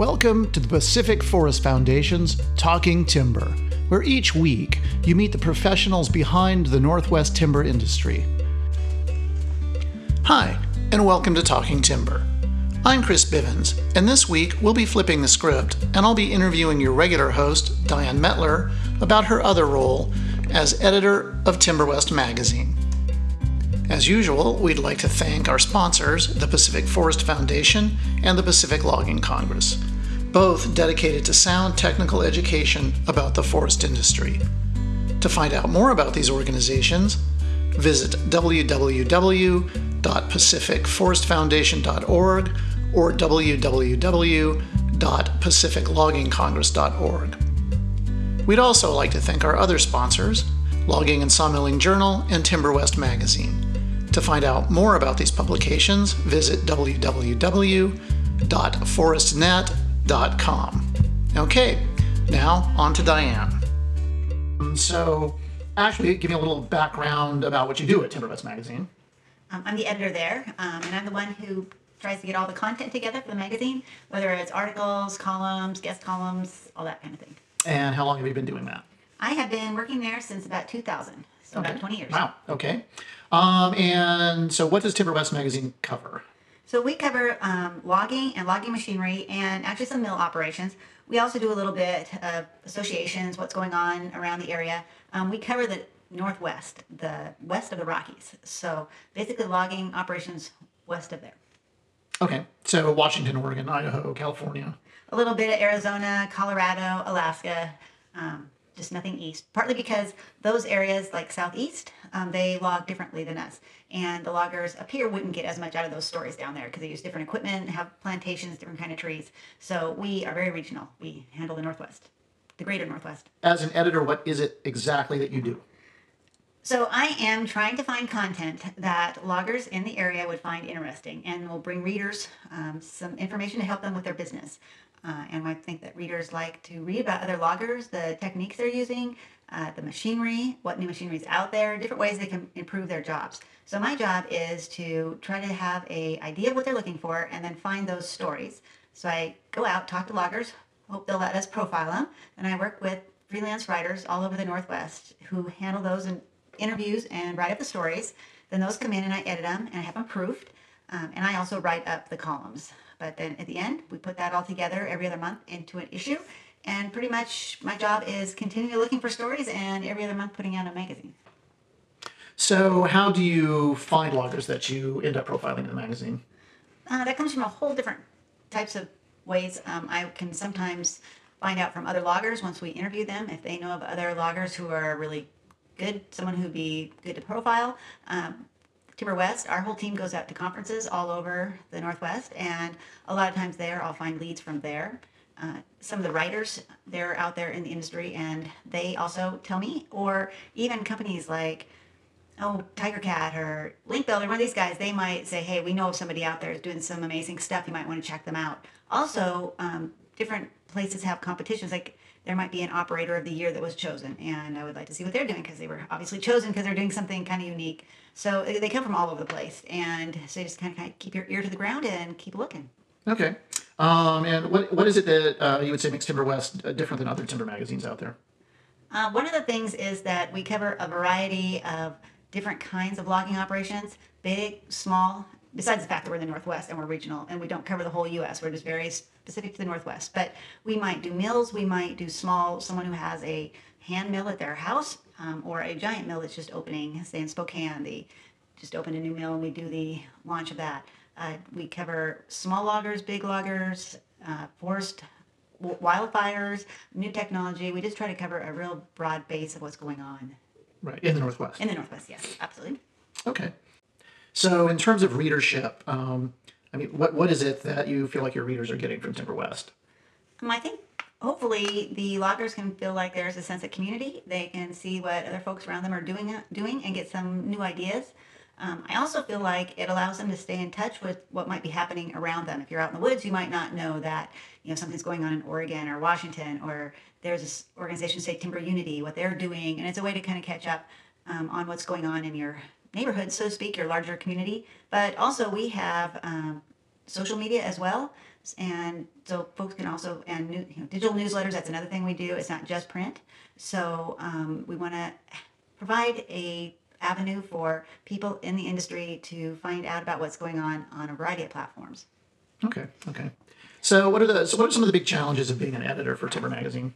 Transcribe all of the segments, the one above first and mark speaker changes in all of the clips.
Speaker 1: Welcome to the Pacific Forest Foundation's Talking Timber, where each week you meet the professionals behind the Northwest timber industry. Hi, and welcome to Talking Timber. I'm Chris Bivens, and this week we'll be flipping the script, and I'll be interviewing your regular host, Diane Mettler, about her other role as editor of Timber West magazine. As usual, we'd like to thank our sponsors, the Pacific Forest Foundation and the Pacific Logging Congress, both dedicated to sound technical education about the forest industry. To find out more about these organizations, visit www.pacificforestfoundation.org or www.pacificloggingcongress.org. We'd also like to thank our other sponsors, Logging and Sawmilling Journal and Timber West Magazine. To find out more about these publications, visit www.forestnet.com. Okay, now on to Diane. So, Ashley, give me a little background about what you do at Timber West Magazine.
Speaker 2: Um, I'm the editor there, um, and I'm the one who tries to get all the content together for the magazine, whether it's articles, columns, guest columns, all that kind of thing.
Speaker 1: And how long have you been doing that?
Speaker 2: I have been working there since about 2000, so about 20 years.
Speaker 1: Wow, okay. Um, and so, what does Timber West Magazine cover?
Speaker 2: So we cover um, logging and logging machinery and actually some mill operations. We also do a little bit of associations, what's going on around the area. Um, we cover the northwest, the west of the Rockies. So basically, logging operations west of there.
Speaker 1: Okay, so Washington, Oregon, Idaho, California.
Speaker 2: A little bit of Arizona, Colorado, Alaska, um, just nothing east. Partly because those areas, like southeast, um, they log differently than us. And the loggers up here wouldn't get as much out of those stories down there because they use different equipment, have plantations, different kind of trees. So we are very regional. We handle the Northwest, the greater Northwest.
Speaker 1: As an editor, what is it exactly that you do?
Speaker 2: So I am trying to find content that loggers in the area would find interesting and will bring readers um, some information to help them with their business. Uh, and I think that readers like to read about other loggers, the techniques they're using, uh, the machinery, what new machinery is out there, different ways they can improve their jobs. So my job is to try to have a idea of what they're looking for and then find those stories. So I go out, talk to loggers, hope they'll let us profile them, and I work with freelance writers all over the Northwest who handle those in interviews and write up the stories. Then those come in and I edit them and I have them proofed. Um, and I also write up the columns. But then at the end, we put that all together every other month into an issue. And pretty much my job is continually looking for stories and every other month putting out a magazine.
Speaker 1: So, how do you find loggers that you end up profiling in the magazine?
Speaker 2: Uh, that comes from a whole different types of ways. Um, I can sometimes find out from other loggers once we interview them if they know of other loggers who are really good, someone who'd be good to profile. Um, Timber West, our whole team goes out to conferences all over the Northwest, and a lot of times there I'll find leads from there. Uh, some of the writers, they're out there in the industry, and they also tell me, or even companies like, oh, Tigercat or Link Builder, one of these guys, they might say, hey, we know of somebody out there doing some amazing stuff. You might want to check them out. Also, um, different places have competitions. Like there might be an operator of the year that was chosen, and I would like to see what they're doing because they were obviously chosen because they're doing something kind of unique. So they come from all over the place, and so you just kind of, kind of keep your ear to the ground and keep looking.
Speaker 1: Okay. Um, and what, what is it that uh, you would say makes Timber West uh, different than other timber magazines out there?
Speaker 2: Uh, one of the things is that we cover a variety of different kinds of logging operations, big, small, besides the fact that we're in the Northwest and we're regional and we don't cover the whole U.S., we're just very specific to the Northwest. But we might do mills, we might do small, someone who has a hand mill at their house um, or a giant mill that's just opening, say in Spokane, they just opened a new mill and we do the launch of that. Uh, we cover small loggers, big loggers, uh, forest wildfires, new technology. We just try to cover a real broad base of what's going on.
Speaker 1: Right, in the Northwest.
Speaker 2: In the Northwest, yes, absolutely.
Speaker 1: Okay. So, in terms of readership, um, I mean, what, what is it that you feel like your readers are getting from Timber West?
Speaker 2: Um, I think hopefully the loggers can feel like there's a sense of community. They can see what other folks around them are doing, doing and get some new ideas. Um, I also feel like it allows them to stay in touch with what might be happening around them. If you're out in the woods, you might not know that you know something's going on in Oregon or Washington, or there's this organization, say Timber Unity, what they're doing, and it's a way to kind of catch up um, on what's going on in your neighborhood, so to speak, your larger community. But also, we have um, social media as well. and so folks can also and new, you know, digital newsletters. That's another thing we do. It's not just print. So um, we want to provide a avenue for people in the industry to find out about what's going on on a variety of platforms.
Speaker 1: Okay, okay. So what are the so what are some of the big challenges of being an editor for Timber Magazine?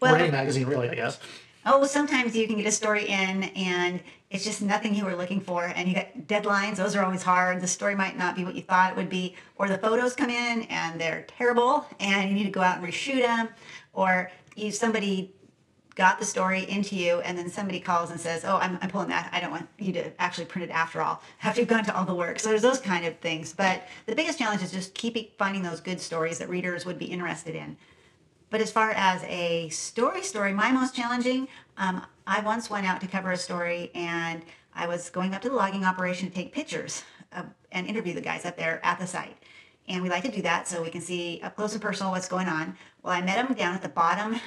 Speaker 2: Well,
Speaker 1: or any magazine, really, I guess.
Speaker 2: Oh, sometimes you can get a story in and it's just nothing you were looking for, and you get deadlines. Those are always hard. The story might not be what you thought it would be, or the photos come in and they're terrible, and you need to go out and reshoot them, or you somebody got the story into you, and then somebody calls and says, "Oh, I'm, I'm pulling that. I don't want you to actually print it after all. After you've gone to all the work." So there's those kind of things. But the biggest challenge is just keeping finding those good stories that readers would be interested in. But as far as a story story, my most challenging, um, I once went out to cover a story and I was going up to the logging operation to take pictures of, and interview the guys up there at the site. And we like to do that so we can see up close and personal what's going on. Well, I met them down at the bottom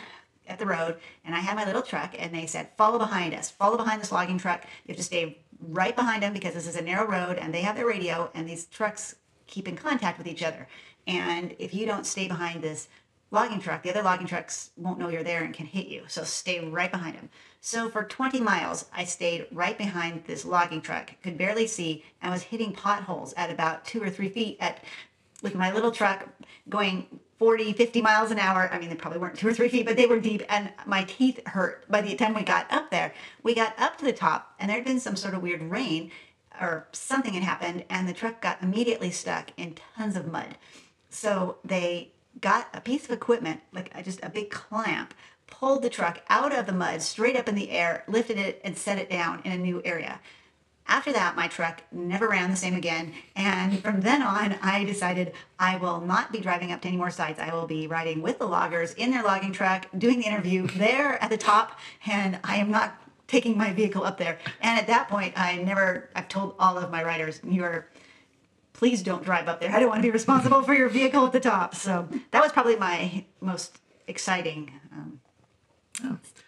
Speaker 2: at the road and I had my little truck and they said, follow behind us, follow behind this logging truck. You have to stay right behind them because this is a narrow road and they have their radio and these trucks keep in contact with each other. And if you don't stay behind this logging truck, the other logging trucks won't know you're there and can hit you. So stay right behind them. So for 20 miles, I stayed right behind this logging truck, could barely see, and was hitting potholes at about two or three feet at with my little truck going 40, 50 miles an hour. I mean, they probably weren't two or three feet, but they were deep, and my teeth hurt by the time we got up there. We got up to the top, and there had been some sort of weird rain or something had happened, and the truck got immediately stuck in tons of mud. So they got a piece of equipment, like just a big clamp, pulled the truck out of the mud, straight up in the air, lifted it, and set it down in a new area. After that, my truck never ran the same again. And from then on, I decided I will not be driving up to any more sites. I will be riding with the loggers in their logging truck, doing the interview there at the top, and I am not taking my vehicle up there. And at that point, I never, I've told all of my riders, you are please don't drive up there. I don't want to be responsible for your vehicle at the top. So that was probably my most exciting, um,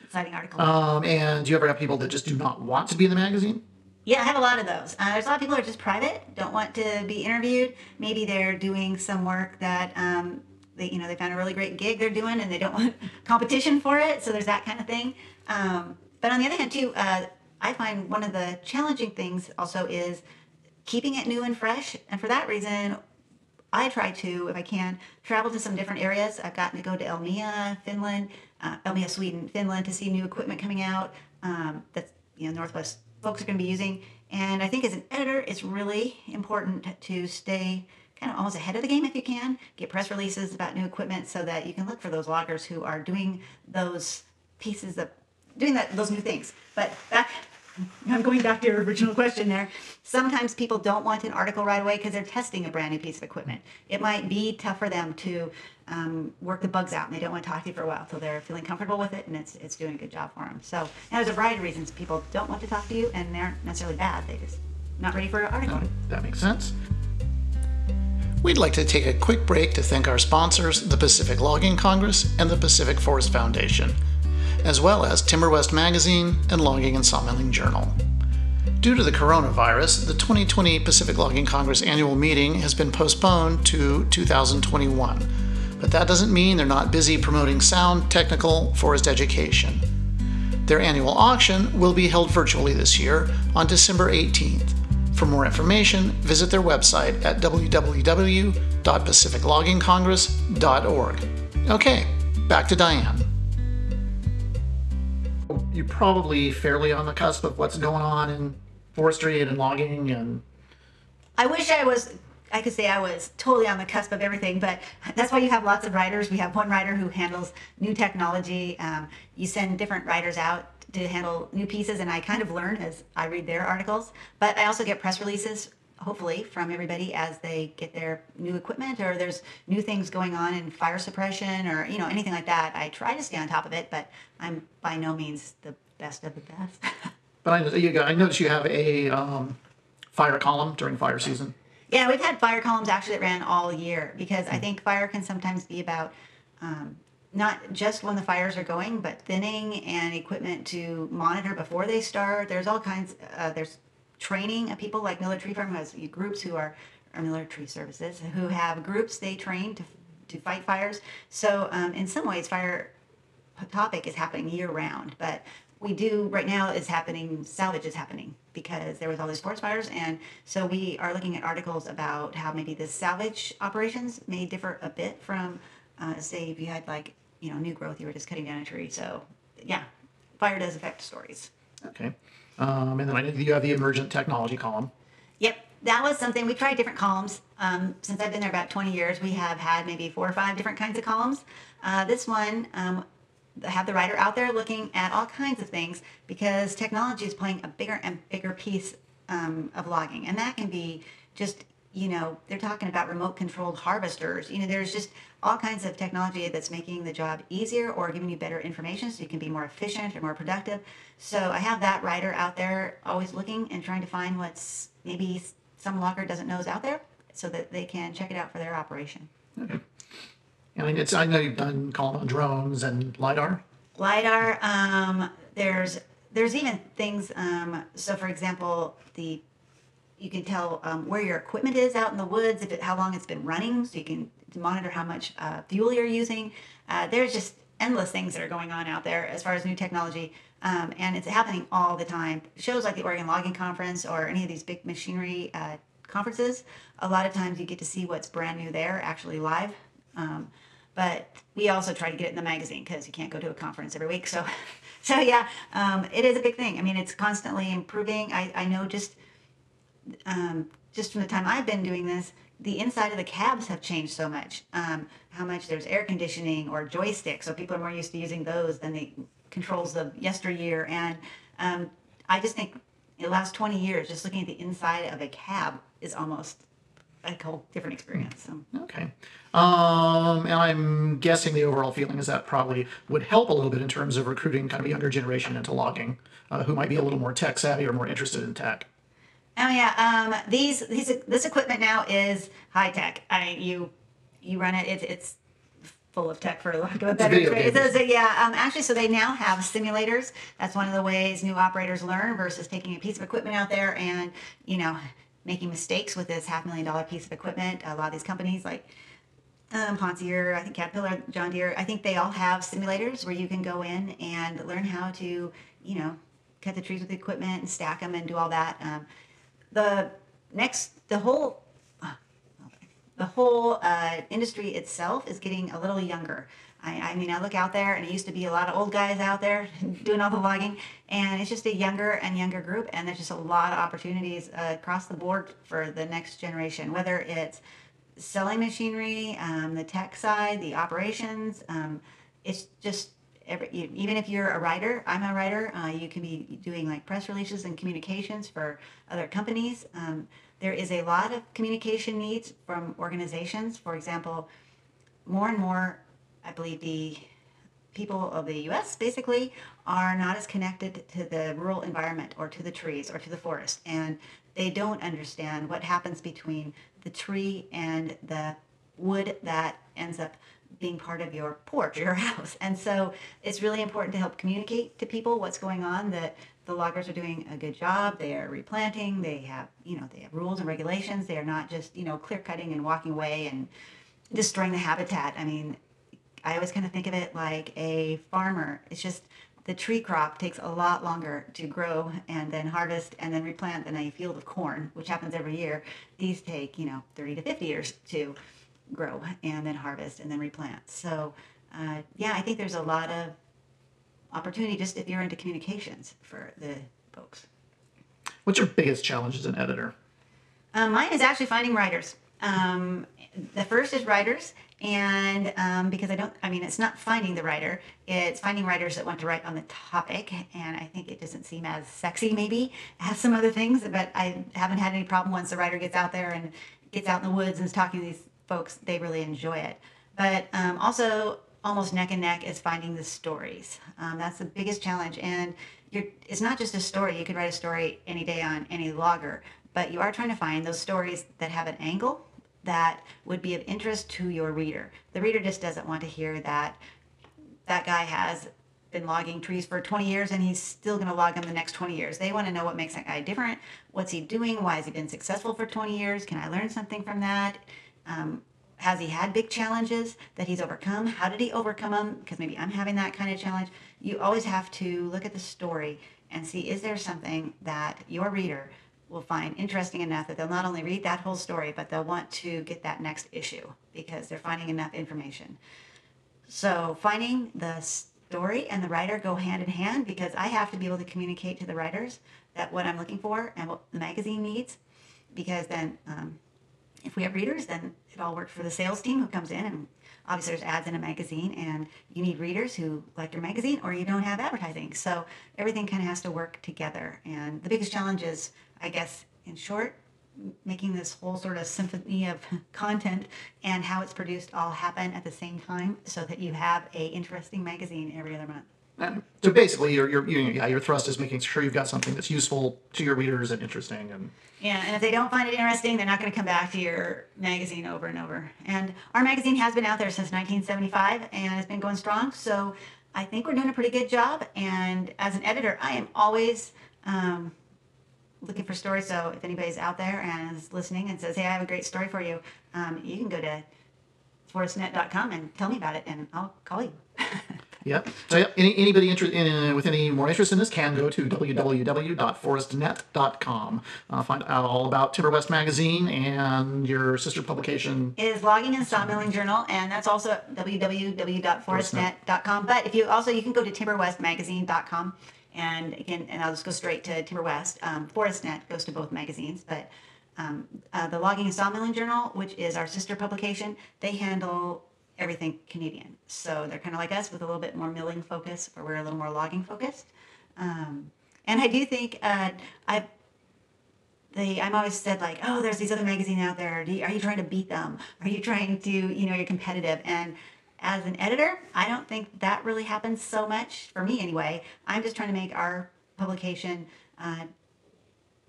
Speaker 2: exciting article.
Speaker 1: Um, and do you ever have people that just do not want to be in the magazine?
Speaker 2: Yeah, I have a lot of those. Uh, there's a lot of people who are just private, don't want to be interviewed. Maybe they're doing some work that um, they, you know, they found a really great gig they're doing, and they don't want competition for it. So there's that kind of thing. Um, but on the other hand, too, uh, I find one of the challenging things also is keeping it new and fresh. And for that reason, I try to, if I can, travel to some different areas. I've gotten to go to Elmia, Finland, uh, Elmia, Sweden, Finland to see new equipment coming out um, that you know Northwest folks are going to be using. And I think as an editor, it's really important to stay kind of almost ahead of the game if you can. Get press releases about new equipment so that you can look for those loggers who are doing those pieces of doing that those new things. But back I'm going back to your original question there. Sometimes people don't want an article right away because they're testing a brand new piece of equipment. It might be tough for them to um, work the bugs out and they don't want to talk to you for a while until they're feeling comfortable with it and it's, it's doing a good job for them. So there's a variety of reasons people don't want to talk to you and they aren't necessarily bad. They just not ready for an article.
Speaker 1: That makes sense. We'd like to take a quick break to thank our sponsors, the Pacific Logging Congress and the Pacific Forest Foundation as well as Timber West Magazine and Logging and Sawmilling Journal. Due to the coronavirus, the 2020 Pacific Logging Congress annual meeting has been postponed to 2021, but that doesn't mean they're not busy promoting sound, technical, forest education. Their annual auction will be held virtually this year on December 18th. For more information, visit their website at www.pacificloggingcongress.org. Okay, back to Diane you're probably fairly on the cusp of what's going on in forestry and in logging and
Speaker 2: I wish I was I could say I was totally on the cusp of everything, but that's why you have lots of writers. We have one writer who handles new technology. Um, you send different writers out to handle new pieces, and I kind of learn as I read their articles. But I also get press releases, hopefully, from everybody as they get their new equipment or there's new things going on in fire suppression or you know anything like that. I try to stay on top of it, but I'm by no means the best of the best.
Speaker 1: But I, you got, I noticed you have a um, fire column during fire season.
Speaker 2: yeah, we've had fire columns actually that ran all year because I think fire can sometimes be about um, not just when the fires are going, but thinning and equipment to monitor before they start. There's all kinds. Uh, there's training people like military Farm has groups who are or Tree Services, who have groups they train to, to fight fires. So um, in some ways, fire topic is happening year round, but we do right now is happening salvage is happening because there was all these forest fires and so we are looking at articles about how maybe the salvage operations may differ a bit from uh, say if you had like you know new growth you were just cutting down a tree so yeah fire does affect stories
Speaker 1: Okay. Um, and then I know you have the emergent technology column.
Speaker 2: Yep, that was something we tried different columns. Um, since I've been there about 20 years, we have had maybe four or five different kinds of columns. Uh, this one, um, I have the writer out there looking at all kinds of things because technology is playing a bigger and bigger piece um, of logging, and that can be just you know they're talking about remote controlled harvesters. You know, there's just all kinds of technology that's making the job easier or giving you better information so you can be more efficient or more productive. So I have that writer out there always looking and trying to find what's maybe some logger doesn't know is out there so that they can check it out for their operation. Okay.
Speaker 1: I mean, it's I know you've done column on drones and lidar.
Speaker 2: lidar um, there's there's even things um, so for example the you can tell um, where your equipment is out in the woods if it how long it's been running so you can monitor how much uh, fuel you're using uh, there's just endless things that are going on out there as far as new technology um, and it's happening all the time shows like the oregon logging conference or any of these big machinery uh, conferences a lot of times you get to see what's brand new there actually live um, but we also try to get it in the magazine because you can't go to a conference every week. So, so yeah, um, it is a big thing. I mean, it's constantly improving. I, I know just um, just from the time I've been doing this, the inside of the cabs have changed so much. Um, how much there's air conditioning or joysticks, so people are more used to using those than the controls of yesteryear. And um, I just think in the last 20 years, just looking at the inside of a cab is almost a whole different experience. So.
Speaker 1: Okay. Um, and I'm guessing the overall feeling is that probably would help a little bit in terms of recruiting kind of a younger generation into logging, uh, who might be a little more tech savvy or more interested in tech.
Speaker 2: Oh yeah, um, these these this equipment now is high tech. I you you run it. It's it's full of tech for a lack of a better phrase. So, so, yeah, um, actually, so they now have simulators. That's one of the ways new operators learn versus taking a piece of equipment out there and you know making mistakes with this half million dollar piece of equipment. A lot of these companies like um, Pontier, I think Caterpillar, John Deere, I think they all have simulators where you can go in and learn how to, you know, cut the trees with the equipment and stack them and do all that. Um, the next, the whole, the whole uh, industry itself is getting a little younger. I, I mean, I look out there, and it used to be a lot of old guys out there doing all the logging, and it's just a younger and younger group, and there's just a lot of opportunities uh, across the board for the next generation, whether it's selling machinery, um, the tech side, the operations. Um, it's just every, even if you're a writer, I'm a writer. Uh, you can be doing like press releases and communications for other companies. Um, there is a lot of communication needs from organizations. For example, more and more, I believe the people of the U.S. basically are not as connected to the rural environment or to the trees or to the forest, and they don't understand what happens between the tree and the wood that ends up being part of your porch, your house. And so it's really important to help communicate to people what's going on that the loggers are doing a good job. They are replanting. They have, you know, they have rules and regulations. They are not just, you know, clear cutting and walking away and destroying the habitat. I mean, I always kind of think of it like a farmer. It's just the tree crop takes a lot longer to grow and then harvest and then replant than a field of corn, which happens every year. These take, you know, 30 to 50 years to grow and then harvest and then replant. So, uh, yeah, I think there's a lot of opportunity just if you're into communications for the folks.
Speaker 1: What's your biggest challenge as an editor?
Speaker 2: Um, mine is actually finding writers. Um, the first is writers, and um, because I don't, I mean, it's not finding the writer, it's finding writers that want to write on the topic. And I think it doesn't seem as sexy, maybe, as some other things, but I haven't had any problem once the writer gets out there and gets out in the woods and is talking to these folks, they really enjoy it. But um, also, almost neck and neck is finding the stories. Um, that's the biggest challenge. And it's not just a story. You could write a story any day on any logger, but you are trying to find those stories that have an angle that would be of interest to your reader. The reader just doesn't want to hear that that guy has been logging trees for 20 years and he's still going to log them the next 20 years. They want to know what makes that guy different. What's he doing? Why has he been successful for 20 years? Can I learn something from that? Um, has he had big challenges that he's overcome? How did he overcome them? Because maybe I'm having that kind of challenge. You always have to look at the story and see is there something that your reader will find interesting enough that they'll not only read that whole story, but they'll want to get that next issue because they're finding enough information. So finding the story and the writer go hand in hand because I have to be able to communicate to the writers that what I'm looking for and what the magazine needs. Because then, um, if we have readers, then it all works for the sales team who comes in and obviously there's ads in a magazine and you need readers who like your magazine or you don't have advertising. So everything kind of has to work together. And the biggest challenge is, I guess, in short, making this whole sort of symphony of content and how it's produced all happen at the same time so that you have a interesting magazine every other month.
Speaker 1: So basically, your, your, your, yeah, your thrust is making sure you've got something that's useful to your readers and interesting. And
Speaker 2: yeah, and if they don't find it interesting, they're not going to come back to your magazine over and over. And our magazine has been out there since 1975 and it's been going strong. So I think we're doing a pretty good job. And as an editor, I am always um, looking for stories. So if anybody's out there and is listening and says, "Hey, I have a great story for you," um, you can go to forestnet.com and tell me about it, and I'll call you.
Speaker 1: Yep. So yeah, any, anybody in with any more interest in this can go to www.forestnet.com. Uh, find out all about Timber West Magazine and your sister publication.
Speaker 2: It is Logging and Sawmilling Journal, and that's also www.forestnet.com. But if you also you can go to timberwestmagazine.com, and again, and I'll just go straight to Timber West. Um, Forestnet goes to both magazines, but um, uh, the Logging and Sawmilling Journal, which is our sister publication, they handle everything Canadian. So they're kind of like us with a little bit more milling focus, or we're a little more logging focused. Um, and I do think uh, I've they I'm always said like, oh, there's these other magazines out there. You, are you trying to beat them? Are you trying to, you know, you're competitive? And as an editor, I don't think that really happens so much for me anyway. I'm just trying to make our publication uh,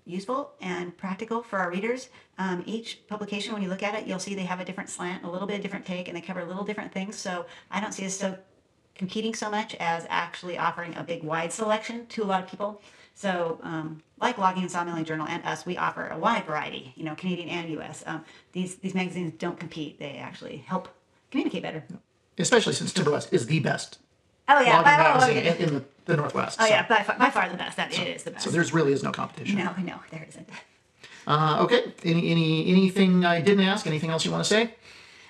Speaker 2: useful and practical for our readers. Um, each publication, when you look at it, you'll see they have a different slant, a little bit different take, and they cover a little different things. So I don't see us so competing so much as actually offering a big wide selection to a lot of people. So, um, like Logging and Sawmilling Journal and us, we offer a wide variety, you know, Canadian and U.S. Um, these these magazines don't compete; they actually help communicate better.
Speaker 1: Especially since Timber West is the best
Speaker 2: Oh yeah, by,
Speaker 1: magazine in, in the, the Northwest.
Speaker 2: oh
Speaker 1: so,
Speaker 2: yeah, by, far- by far the best. That it is the best.
Speaker 1: So there's really is no competition.
Speaker 2: no, no, there isn't.
Speaker 1: Uh, okay. Any any anything I didn't ask? Anything else you want to say?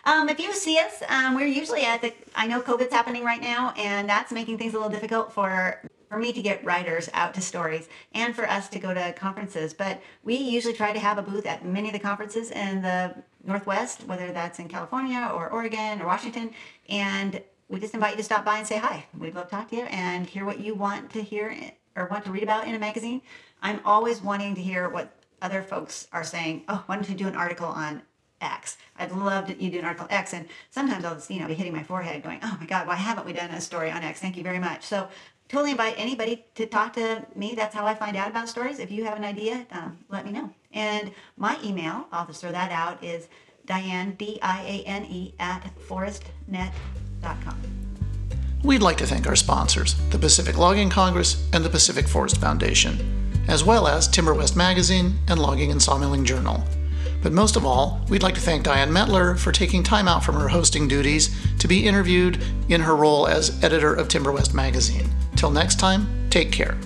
Speaker 2: Um, if you see us, um, we're usually at the. I know COVID's happening right now, and that's making things a little difficult for for me to get writers out to stories and for us to go to conferences. But we usually try to have a booth at many of the conferences in the Northwest, whether that's in California or Oregon or Washington, and we just invite you to stop by and say hi. We'd love to talk to you and hear what you want to hear or want to read about in a magazine. I'm always wanting to hear what other folks are saying. Oh, why don't you do an article on X? I'd love that you do an article X. And sometimes I'll just, you know, be hitting my forehead going, oh my God, why haven't we done a story on X? Thank you very much. So totally invite anybody to talk to me. That's how I find out about stories. If you have an idea, um, let me know. And my email, I'll just throw that out, is Diane, D-I-A-N-E, at forestnet.com.
Speaker 1: We'd like to thank our sponsors, the Pacific Logging Congress and the Pacific Forest Foundation, as well as Timber West Magazine and Logging and Sawmilling Journal. But most of all, we'd like to thank Diane Mettler for taking time out from her hosting duties to be interviewed in her role as editor of Timber West Magazine. Till next time, take care.